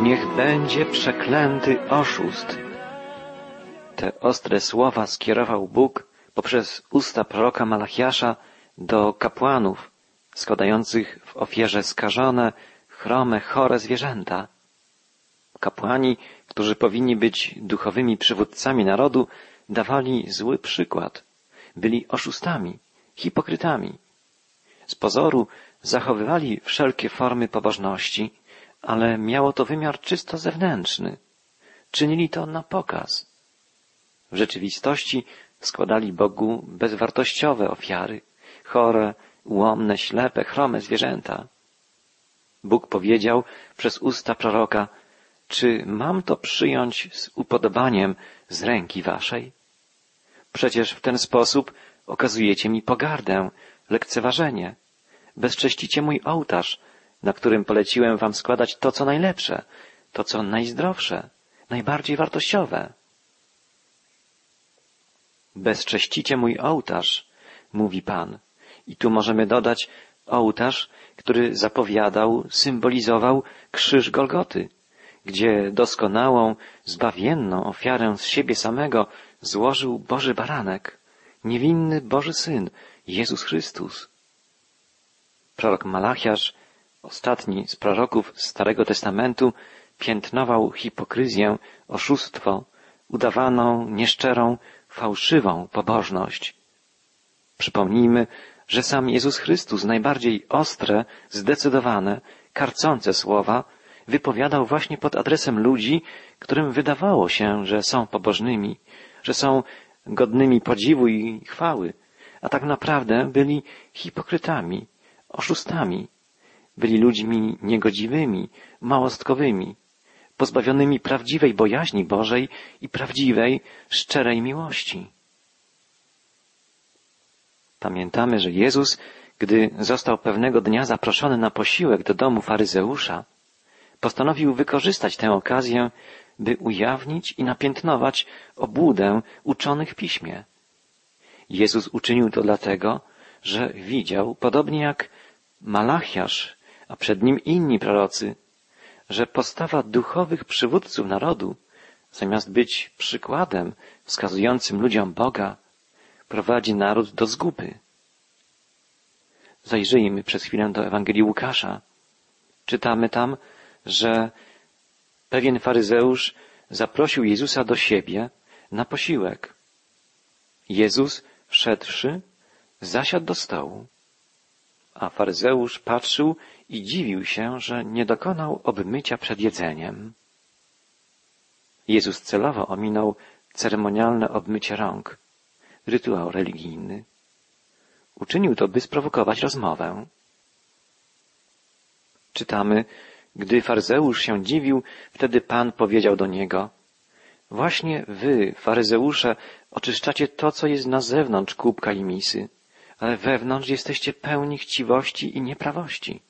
Niech będzie przeklęty oszust. Te ostre słowa skierował Bóg poprzez usta proroka Malachiasza do kapłanów składających w ofierze skażone, chrome, chore zwierzęta. Kapłani, którzy powinni być duchowymi przywódcami narodu, dawali zły przykład. Byli oszustami, hipokrytami. Z pozoru zachowywali wszelkie formy pobożności, ale miało to wymiar czysto zewnętrzny. Czynili to na pokaz. W rzeczywistości składali Bogu bezwartościowe ofiary, chore, ułomne, ślepe, chrome zwierzęta. Bóg powiedział przez usta proroka, czy mam to przyjąć z upodobaniem z ręki waszej? Przecież w ten sposób okazujecie mi pogardę, lekceważenie. Bezcześcicie mój ołtarz, na którym poleciłem wam składać to, co najlepsze, to, co najzdrowsze, najbardziej wartościowe. Bezcześcicie mój ołtarz, mówi Pan. I tu możemy dodać ołtarz, który zapowiadał, symbolizował krzyż Golgoty, gdzie doskonałą, zbawienną ofiarę z siebie samego złożył Boży Baranek, niewinny Boży Syn, Jezus Chrystus. Prorok Malachiasz, ostatni z proroków Starego Testamentu, piętnował hipokryzję, oszustwo, udawaną, nieszczerą, fałszywą pobożność. Przypomnijmy, że sam Jezus Chrystus najbardziej ostre, zdecydowane, karcące słowa wypowiadał właśnie pod adresem ludzi, którym wydawało się, że są pobożnymi, że są godnymi podziwu i chwały, a tak naprawdę byli hipokrytami, oszustami, byli ludźmi niegodziwymi, małostkowymi, pozbawionymi prawdziwej bojaźni Bożej i prawdziwej, szczerej miłości. Pamiętamy, że Jezus, gdy został pewnego dnia zaproszony na posiłek do domu faryzeusza, postanowił wykorzystać tę okazję, by ujawnić i napiętnować obłudę uczonych piśmie. Jezus uczynił to dlatego, że widział, podobnie jak Malachiasz, a przed nim inni prorocy, że postawa duchowych przywódców narodu, zamiast być przykładem wskazującym ludziom Boga, prowadzi naród do zguby. Zajrzyjmy przez chwilę do Ewangelii Łukasza. Czytamy tam, że pewien faryzeusz zaprosił Jezusa do siebie na posiłek. Jezus, wszedłszy, zasiadł do stołu. A faryzeusz patrzył i dziwił się, że nie dokonał obmycia przed jedzeniem. Jezus celowo ominął ceremonialne obmycie rąk rytuał religijny. Uczynił to, by sprowokować rozmowę. Czytamy, gdy faryzeusz się dziwił, wtedy Pan powiedział do niego, Właśnie wy, faryzeusze, oczyszczacie to, co jest na zewnątrz kubka i misy, ale wewnątrz jesteście pełni chciwości i nieprawości.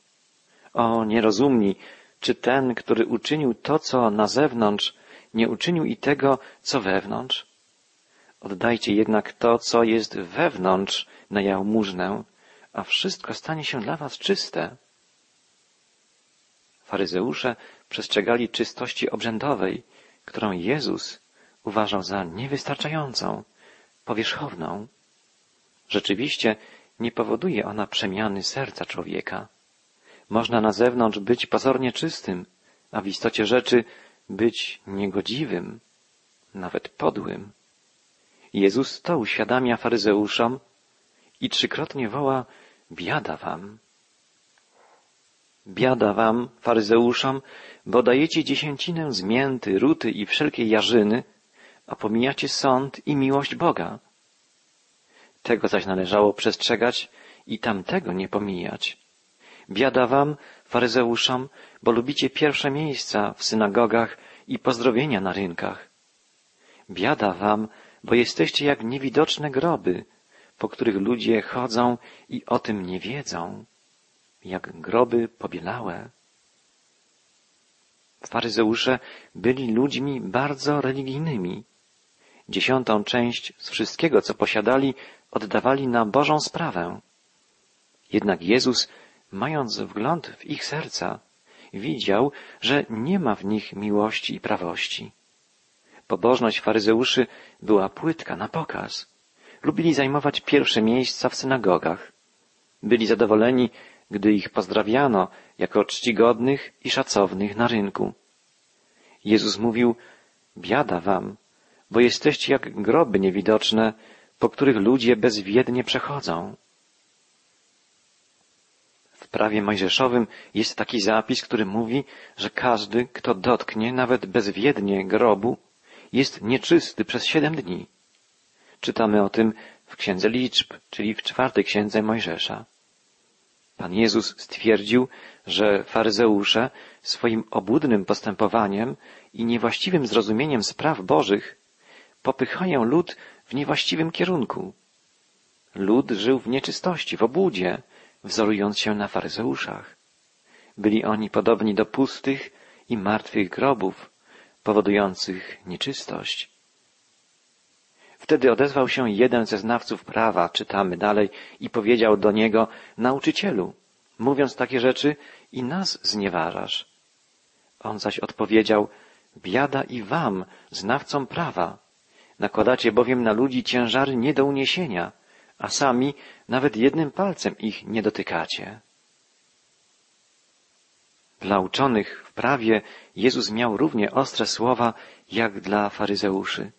O, nierozumni, czy ten, który uczynił to, co na zewnątrz, nie uczynił i tego, co wewnątrz? Oddajcie jednak to, co jest wewnątrz na jałmużnę, a wszystko stanie się dla was czyste. Faryzeusze przestrzegali czystości obrzędowej, którą Jezus uważał za niewystarczającą, powierzchowną. Rzeczywiście nie powoduje ona przemiany serca człowieka. Można na zewnątrz być pozornie czystym, a w istocie rzeczy być niegodziwym, nawet podłym. Jezus to uświadamia faryzeuszom i trzykrotnie woła biada wam. Biada wam, faryzeuszom, bo dajecie dziesięcinę z mięty, ruty i wszelkiej jarzyny, a pomijacie sąd i miłość Boga. Tego zaś należało przestrzegać i tamtego nie pomijać. Biada wam, faryzeuszom, bo lubicie pierwsze miejsca w synagogach i pozdrowienia na rynkach. Biada wam, bo jesteście jak niewidoczne groby, po których ludzie chodzą i o tym nie wiedzą, jak groby pobielałe. Faryzeusze byli ludźmi bardzo religijnymi. Dziesiątą część z wszystkiego, co posiadali, oddawali na Bożą sprawę. Jednak Jezus, mając wgląd w ich serca widział, że nie ma w nich miłości i prawości. Pobożność faryzeuszy była płytka na pokaz. Lubili zajmować pierwsze miejsca w synagogach. Byli zadowoleni, gdy ich pozdrawiano jako czcigodnych i szacownych na rynku. Jezus mówił, biada wam, bo jesteście jak groby niewidoczne, po których ludzie bezwiednie przechodzą. Prawie mojżeszowym jest taki zapis, który mówi, że każdy, kto dotknie nawet bezwiednie grobu, jest nieczysty przez siedem dni. Czytamy o tym w Księdze Liczb, czyli w czwartej Księdze Mojżesza. Pan Jezus stwierdził, że faryzeusze swoim obłudnym postępowaniem i niewłaściwym zrozumieniem spraw bożych popychają lud w niewłaściwym kierunku. Lud żył w nieczystości, w obłudzie, wzorując się na faryzeuszach. Byli oni podobni do pustych i martwych grobów, powodujących nieczystość. Wtedy odezwał się jeden ze znawców prawa, czytamy dalej, i powiedział do niego, nauczycielu, mówiąc takie rzeczy, i nas znieważasz. On zaś odpowiedział, biada i wam, znawcom prawa. Nakładacie bowiem na ludzi ciężary nie do uniesienia, a sami nawet jednym palcem ich nie dotykacie. Dla uczonych w prawie Jezus miał równie ostre słowa jak dla faryzeuszy.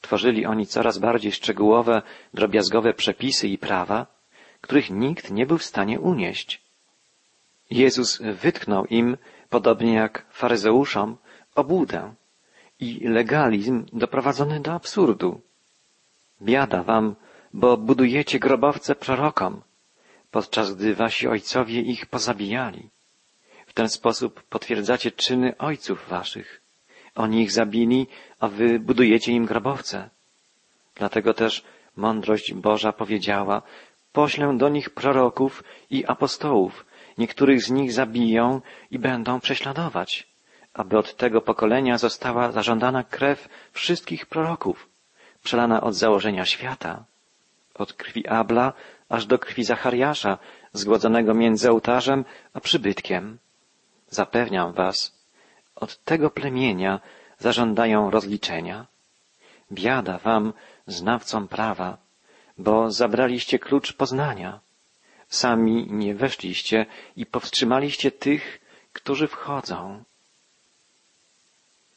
Tworzyli oni coraz bardziej szczegółowe, drobiazgowe przepisy i prawa, których nikt nie był w stanie unieść. Jezus wytknął im, podobnie jak faryzeuszom, obłudę i legalizm doprowadzony do absurdu. Biada wam, bo budujecie grobowce prorokom, podczas gdy wasi ojcowie ich pozabijali. W ten sposób potwierdzacie czyny ojców waszych. Oni ich zabili, a wy budujecie im grobowce. Dlatego też mądrość Boża powiedziała, poślę do nich proroków i apostołów, niektórych z nich zabiją i będą prześladować, aby od tego pokolenia została zażądana krew wszystkich proroków, przelana od założenia świata, od krwi Abla aż do krwi Zachariasza, zgładzonego między ołtarzem a przybytkiem. Zapewniam was, od tego plemienia zażądają rozliczenia. Biada wam, znawcom prawa, bo zabraliście klucz poznania. Sami nie weszliście i powstrzymaliście tych, którzy wchodzą.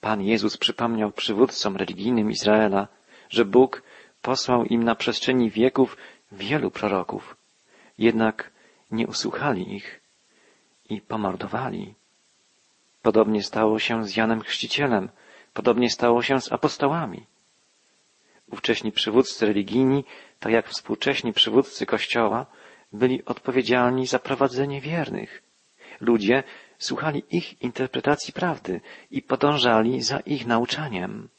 Pan Jezus przypomniał przywódcom religijnym Izraela, że Bóg posłał im na przestrzeni wieków wielu proroków, jednak nie usłuchali ich i pomordowali. Podobnie stało się z Janem Chrzcicielem, podobnie stało się z apostołami. Ówcześni przywódcy religijni, tak jak współcześni przywódcy Kościoła, byli odpowiedzialni za prowadzenie wiernych. Ludzie słuchali ich interpretacji prawdy i podążali za ich nauczaniem.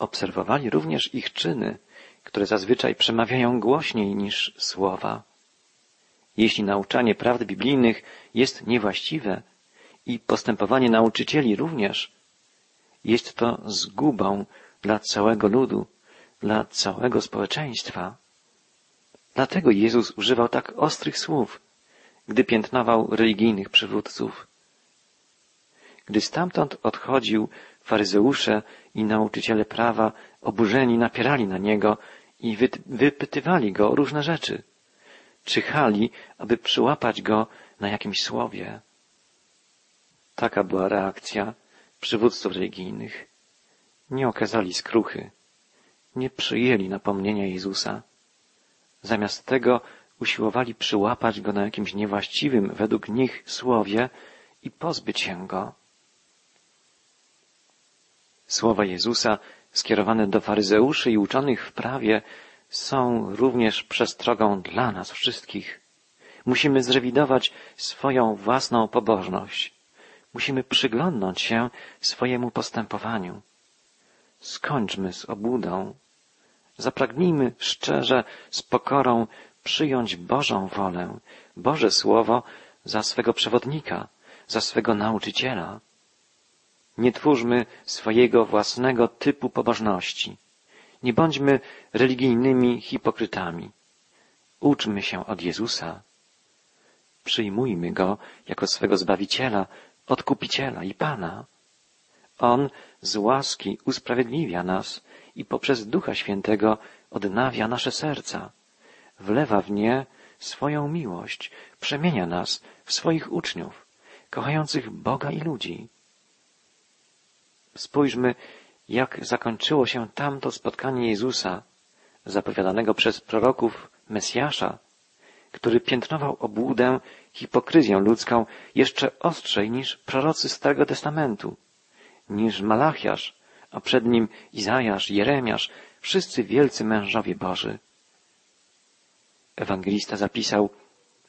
Obserwowali również ich czyny, które zazwyczaj przemawiają głośniej niż słowa. Jeśli nauczanie prawd biblijnych jest niewłaściwe i postępowanie nauczycieli również, jest to zgubą dla całego ludu, dla całego społeczeństwa. Dlatego Jezus używał tak ostrych słów, gdy piętnował religijnych przywódców. Gdy stamtąd odchodził, faryzeusze i nauczyciele prawa oburzeni napierali na niego i wypytywali go o różne rzeczy. Czyhali, aby przyłapać go na jakimś słowie. Taka była reakcja przywódców religijnych. Nie okazali skruchy. Nie przyjęli napomnienia Jezusa. Zamiast tego usiłowali przyłapać go na jakimś niewłaściwym według nich słowie i pozbyć się go. Słowa Jezusa skierowane do faryzeuszy i uczonych w prawie są również przestrogą dla nas wszystkich. Musimy zrewidować swoją własną pobożność. Musimy przyglądnąć się swojemu postępowaniu. Skończmy z obłudą. Zapragnijmy szczerze, z pokorą przyjąć Bożą wolę, Boże Słowo za swego przewodnika, za swego nauczyciela. Nie twórzmy swojego własnego typu pobożności. Nie bądźmy religijnymi hipokrytami. Uczmy się od Jezusa. Przyjmujmy Go jako swego Zbawiciela, Odkupiciela i Pana. On z łaski usprawiedliwia nas i poprzez Ducha Świętego odnawia nasze serca, wlewa w nie swoją miłość, przemienia nas w swoich uczniów, kochających Boga i ludzi. Spójrzmy, jak zakończyło się tamto spotkanie Jezusa, zapowiadanego przez proroków Mesjasza, który piętnował obłudę, hipokryzję ludzką jeszcze ostrzej niż prorocy Starego Testamentu, niż Malachiasz, a przed nim Izajasz, Jeremiasz, wszyscy wielcy mężowie Boży. Ewangelista zapisał,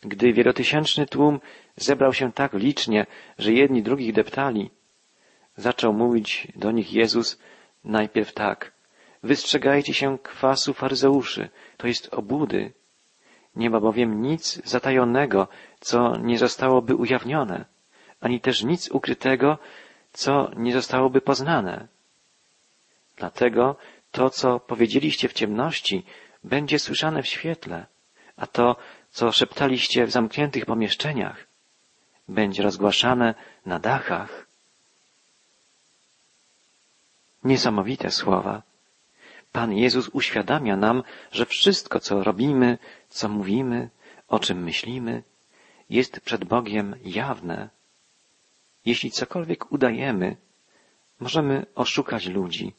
gdy wielotysięczny tłum zebrał się tak licznie, że jedni drugich deptali, zaczął mówić do nich Jezus najpierw tak. Wystrzegajcie się kwasu faryzeuszy, to jest obłudy. Nie ma bowiem nic zatajonego, co nie zostałoby ujawnione, ani też nic ukrytego, co nie zostałoby poznane. Dlatego to, co powiedzieliście w ciemności, będzie słyszane w świetle, a to, co szeptaliście w zamkniętych pomieszczeniach, będzie rozgłaszane na dachach. Niesamowite słowa. Pan Jezus uświadamia nam, że wszystko, co robimy, co mówimy, o czym myślimy, jest przed Bogiem jawne. Jeśli cokolwiek udajemy, możemy oszukać ludzi,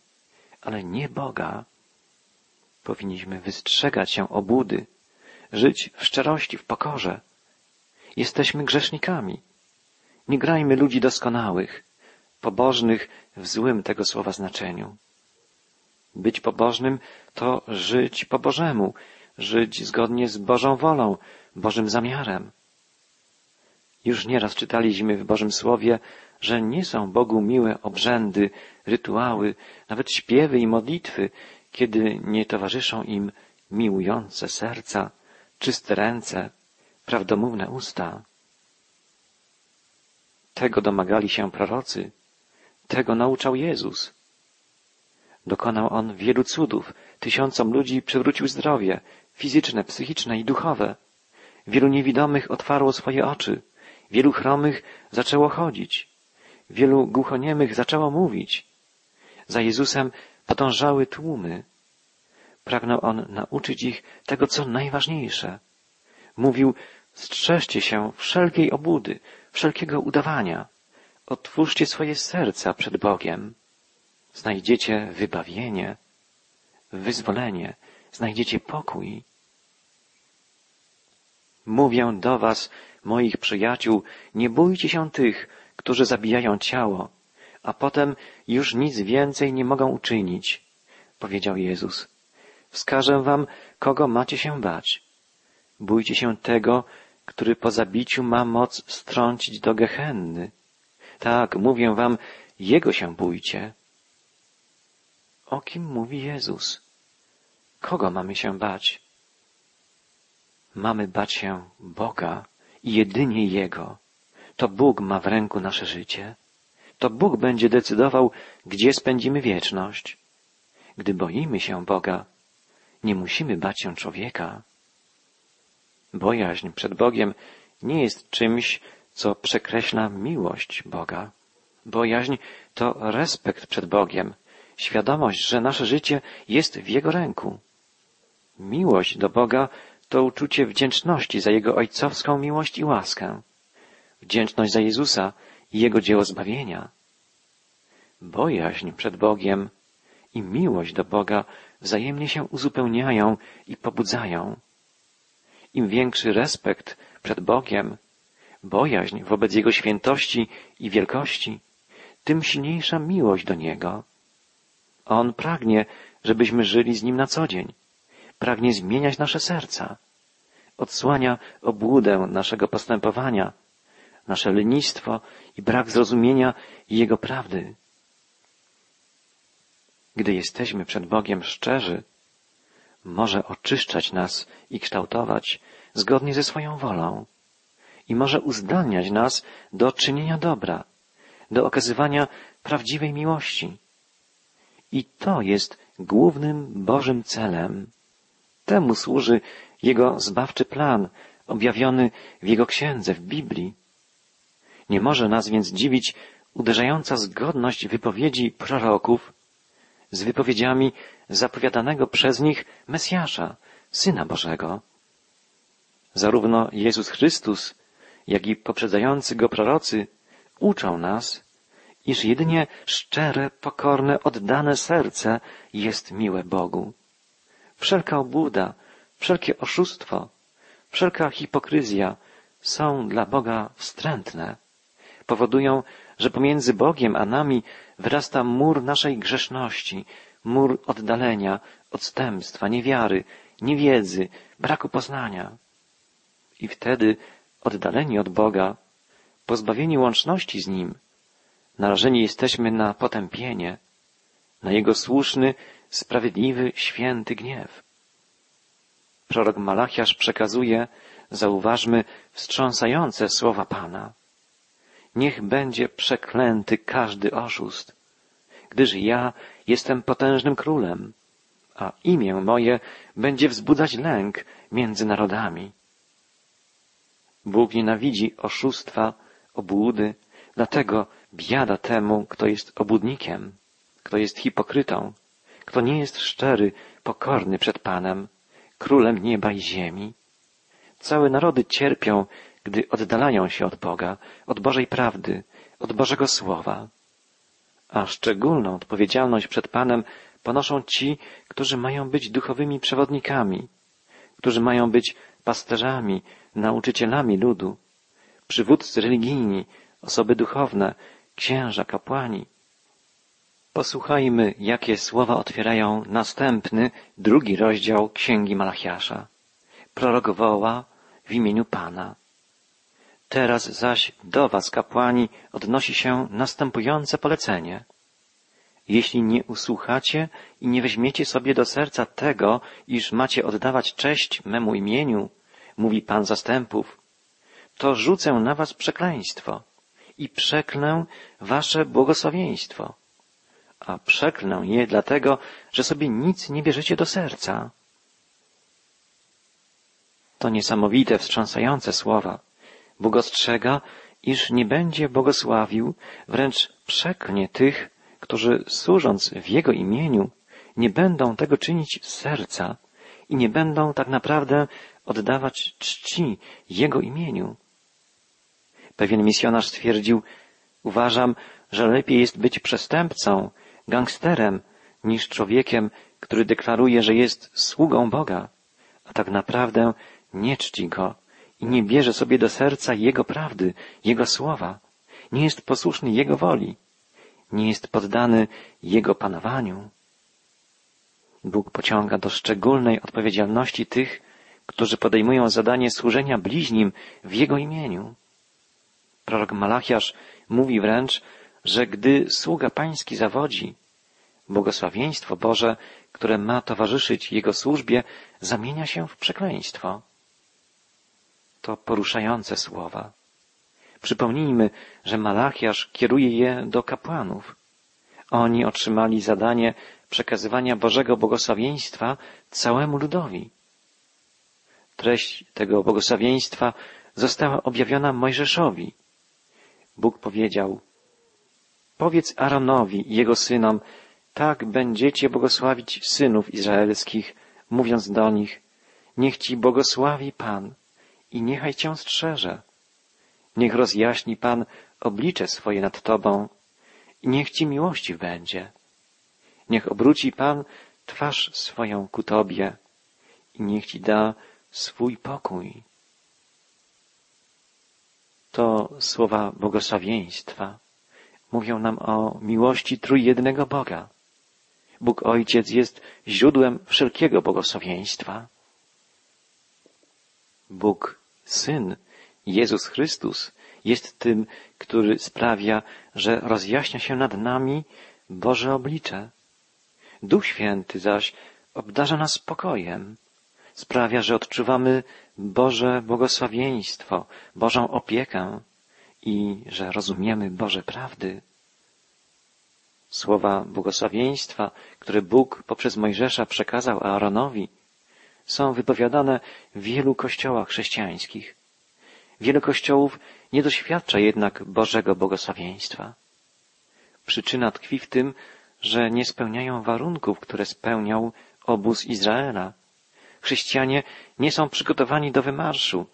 ale nie Boga. Powinniśmy wystrzegać się obłudy, żyć w szczerości, w pokorze. Jesteśmy grzesznikami. Nie grajmy ludzi doskonałych, pobożnych w złym tego słowa znaczeniu. Być pobożnym to żyć po Bożemu, żyć zgodnie z Bożą wolą, Bożym zamiarem. Już nieraz czytaliśmy w Bożym Słowie, że nie są Bogu miłe obrzędy, rytuały, nawet śpiewy i modlitwy, kiedy nie towarzyszą im miłujące serca, czyste ręce, prawdomówne usta. Tego domagali się prorocy, tego nauczał Jezus. Dokonał On wielu cudów, tysiącom ludzi przywrócił zdrowie, fizyczne, psychiczne i duchowe. Wielu niewidomych otwarło swoje oczy, wielu chromych zaczęło chodzić, wielu głuchoniemych zaczęło mówić. Za Jezusem podążały tłumy. Pragnął On nauczyć ich tego, co najważniejsze. Mówił, strzeżcie się wszelkiej obłudy, wszelkiego udawania. Otwórzcie swoje serca przed Bogiem. Znajdziecie wybawienie, wyzwolenie, znajdziecie pokój. Mówię do was, moich przyjaciół, nie bójcie się tych, którzy zabijają ciało, a potem już nic więcej nie mogą uczynić, powiedział Jezus. Wskażę wam, kogo macie się bać. Bójcie się tego, który po zabiciu ma moc strącić do gehenny. Tak, mówię wam, Jego się bójcie. O kim mówi Jezus? Kogo mamy się bać? Mamy bać się Boga i jedynie Jego. To Bóg ma w ręku nasze życie. To Bóg będzie decydował, gdzie spędzimy wieczność. Gdy boimy się Boga, nie musimy bać się człowieka. Bojaźń przed Bogiem nie jest czymś, co przekreśla miłość Boga. Bojaźń to respekt przed Bogiem, świadomość, że nasze życie jest w Jego ręku. Miłość do Boga to uczucie wdzięczności za Jego ojcowską miłość i łaskę, wdzięczność za Jezusa i Jego dzieło zbawienia. Bojaźń przed Bogiem i miłość do Boga wzajemnie się uzupełniają i pobudzają. Im większy respekt przed Bogiem, bojaźń wobec Jego świętości i wielkości, tym silniejsza miłość do Niego. On pragnie, żebyśmy żyli z Nim na co dzień. Pragnie zmieniać nasze serca. Odsłania obłudę naszego postępowania, nasze lenistwo i brak zrozumienia Jego prawdy. Gdy jesteśmy przed Bogiem szczerzy, może oczyszczać nas i kształtować zgodnie ze swoją wolą i może uzdalniać nas do czynienia dobra, do okazywania prawdziwej miłości. I to jest głównym Bożym celem. Temu służy Jego zbawczy plan, objawiony w Jego księdze, w Biblii. Nie może nas więc dziwić uderzająca zgodność wypowiedzi proroków z wypowiedziami zapowiadanego przez nich Mesjasza, Syna Bożego. Zarówno Jezus Chrystus, jak i poprzedzający go prorocy uczą nas, iż jedynie szczere, pokorne, oddane serce jest miłe Bogu. Wszelka obłuda, wszelkie oszustwo, wszelka hipokryzja są dla Boga wstrętne. Powodują, że pomiędzy Bogiem a nami wyrasta mur naszej grzeszności, mur oddalenia, odstępstwa, niewiary, niewiedzy, braku poznania. I wtedy, oddaleni od Boga, pozbawieni łączności z Nim, narażeni jesteśmy na potępienie, na Jego słuszny, sprawiedliwy, święty gniew. Prorok Malachiasz przekazuje, zauważmy, wstrząsające słowa Pana. Niech będzie przeklęty każdy oszust, gdyż ja jestem potężnym królem, a imię moje będzie wzbudzać lęk między narodami. Bóg nienawidzi oszustwa, obłudy, dlatego biada temu, kto jest obłudnikiem, kto jest hipokrytą, kto nie jest szczery, pokorny przed Panem, królem nieba i ziemi. Całe narody cierpią, gdy oddalają się od Boga, od Bożej prawdy, od Bożego Słowa. A szczególną odpowiedzialność przed Panem ponoszą ci, którzy mają być duchowymi przewodnikami, którzy mają być pasterzami, nauczycielami ludu, przywódcy religijni, osoby duchowne, księża, kapłani. Posłuchajmy, jakie słowa otwierają następny, drugi rozdział Księgi Malachiasza. Prorok woła w imieniu Pana. Teraz zaś do was, kapłani, odnosi się następujące polecenie. Jeśli nie usłuchacie i nie weźmiecie sobie do serca tego, iż macie oddawać cześć memu imieniu, mówi Pan zastępów, to rzucę na was przekleństwo i przeklnę wasze błogosławieństwo. A przeklnę je dlatego, że sobie nic nie bierzecie do serca. To niesamowite, wstrząsające słowa. Bóg ostrzega, iż nie będzie błogosławił, wręcz przeklnie tych, którzy służąc w Jego imieniu, nie będą tego czynić z serca i nie będą tak naprawdę oddawać czci Jego imieniu. Pewien misjonarz stwierdził, uważam, że lepiej jest być przestępcą, gangsterem, niż człowiekiem, który deklaruje, że jest sługą Boga, a tak naprawdę nie czci Go i nie bierze sobie do serca Jego prawdy, Jego słowa, nie jest posłuszny Jego woli, nie jest poddany Jego panowaniu. Bóg pociąga do szczególnej odpowiedzialności tych, którzy podejmują zadanie służenia bliźnim w Jego imieniu. Prorok Malachiasz mówi wręcz, że gdy sługa pański zawodzi, błogosławieństwo Boże, które ma towarzyszyć Jego służbie, zamienia się w przekleństwo. To poruszające słowa. Przypomnijmy, że Malachiasz kieruje je do kapłanów. Oni otrzymali zadanie przekazywania Bożego błogosławieństwa całemu ludowi. Treść tego błogosławieństwa została objawiona Mojżeszowi. Bóg powiedział, powiedz Aaronowi i jego synom, tak będziecie błogosławić synów izraelskich, mówiąc do nich, niech ci błogosławi Pan i niechaj cię strzeże. Niech rozjaśni Pan oblicze swoje nad Tobą i niech Ci miłości będzie. Niech obróci Pan twarz swoją ku Tobie i niech Ci da swój pokój. To słowa błogosławieństwa mówią nam o miłości trójjednego Boga. Bóg Ojciec jest źródłem wszelkiego błogosławieństwa. Bóg Syn, Jezus Chrystus, jest tym, który sprawia, że rozjaśnia się nad nami Boże oblicze. Duch Święty zaś obdarza nas spokojem, sprawia, że odczuwamy Boże błogosławieństwo, Bożą opiekę i że rozumiemy Boże prawdy. Słowa błogosławieństwa, które Bóg poprzez Mojżesza przekazał Aaronowi, są wypowiadane w wielu kościołach chrześcijańskich. Wiele kościołów nie doświadcza jednak Bożego błogosławieństwa. Przyczyna tkwi w tym, że nie spełniają warunków, które spełniał obóz Izraela. Chrześcijanie nie są przygotowani do wymarszu,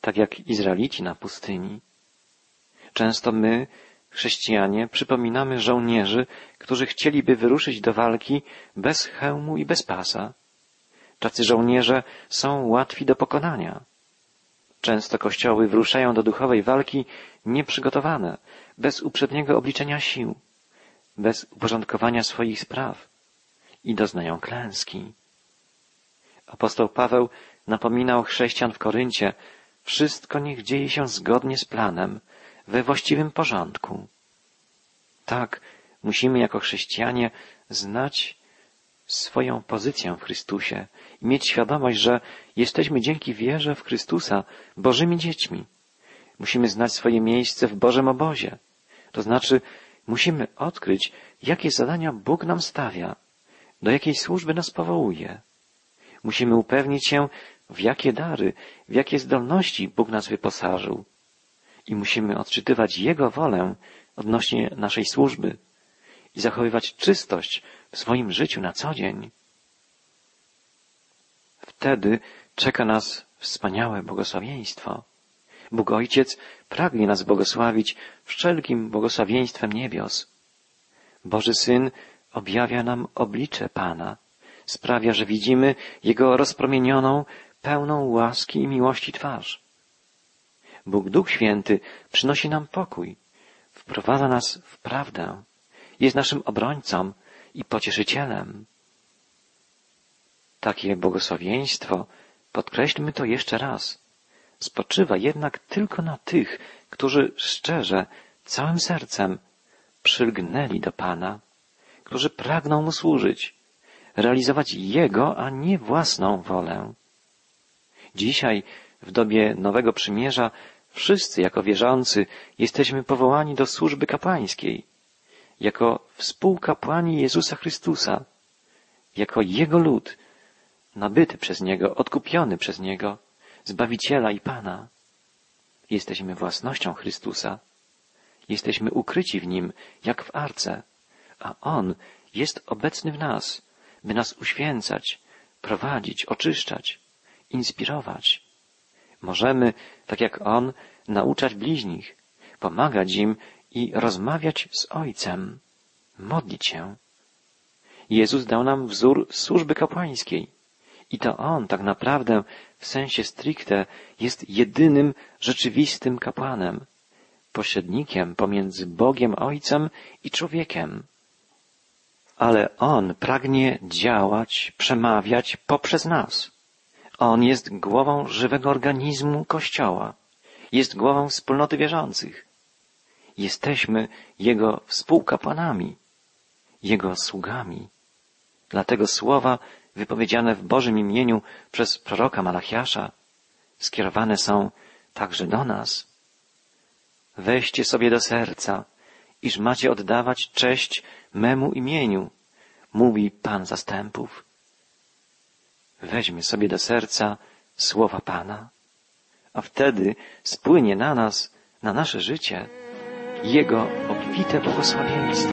tak jak Izraelici na pustyni. Często my, chrześcijanie, przypominamy żołnierzy, którzy chcieliby wyruszyć do walki bez hełmu i bez pasa. Tacy żołnierze są łatwi do pokonania. Często kościoły wyruszają do duchowej walki nieprzygotowane, bez uprzedniego obliczenia sił, bez uporządkowania swoich spraw i doznają klęski. Apostoł Paweł napominał chrześcijan w Koryncie, wszystko niech dzieje się zgodnie z planem, we właściwym porządku. Tak, musimy jako chrześcijanie znać swoją pozycję w Chrystusie i mieć świadomość, że jesteśmy dzięki wierze w Chrystusa Bożymi dziećmi. Musimy znać swoje miejsce w Bożym obozie. To znaczy, musimy odkryć, jakie zadania Bóg nam stawia, do jakiej służby nas powołuje. Musimy upewnić się, w jakie dary, w jakie zdolności Bóg nas wyposażył. I musimy odczytywać Jego wolę odnośnie naszej służby i zachowywać czystość w swoim życiu na co dzień. Wtedy czeka nas wspaniałe błogosławieństwo. Bóg Ojciec pragnie nas błogosławić wszelkim błogosławieństwem niebios. Boży Syn objawia nam oblicze Pana, sprawia, że widzimy Jego rozpromienioną, pełną łaski i miłości twarz. Bóg Duch Święty przynosi nam pokój, wprowadza nas w prawdę, jest naszym obrońcą i pocieszycielem. Takie błogosławieństwo, podkreślmy to jeszcze raz, spoczywa jednak tylko na tych, którzy szczerze, całym sercem przylgnęli do Pana, którzy pragną Mu służyć, realizować Jego, a nie własną wolę. Dzisiaj, w dobie Nowego Przymierza, wszyscy jako wierzący jesteśmy powołani do służby kapłańskiej, jako współkapłani Jezusa Chrystusa, jako Jego lud, nabyty przez Niego, odkupiony przez Niego, Zbawiciela i Pana. Jesteśmy własnością Chrystusa. Jesteśmy ukryci w Nim, jak w arce, a On jest obecny w nas, by nas uświęcać, prowadzić, oczyszczać, inspirować. Możemy, tak jak On, nauczać bliźnich, pomagać im i rozmawiać z Ojcem, modlić się. Jezus dał nam wzór służby kapłańskiej. I to On tak naprawdę w sensie stricte jest jedynym rzeczywistym kapłanem, pośrednikiem pomiędzy Bogiem Ojcem i człowiekiem. Ale On pragnie działać, przemawiać poprzez nas. On jest głową żywego organizmu Kościoła. Jest głową wspólnoty wierzących. Jesteśmy Jego współkapłanami, Jego sługami. Dlatego słowa wypowiedziane w Bożym imieniu przez proroka Malachiasza skierowane są także do nas. Weźcie sobie do serca, iż macie oddawać cześć memu imieniu, mówi Pan zastępów. Weźmy sobie do serca słowa Pana, a wtedy spłynie na nas, na nasze życie, Jego obfite błogosławieństwo.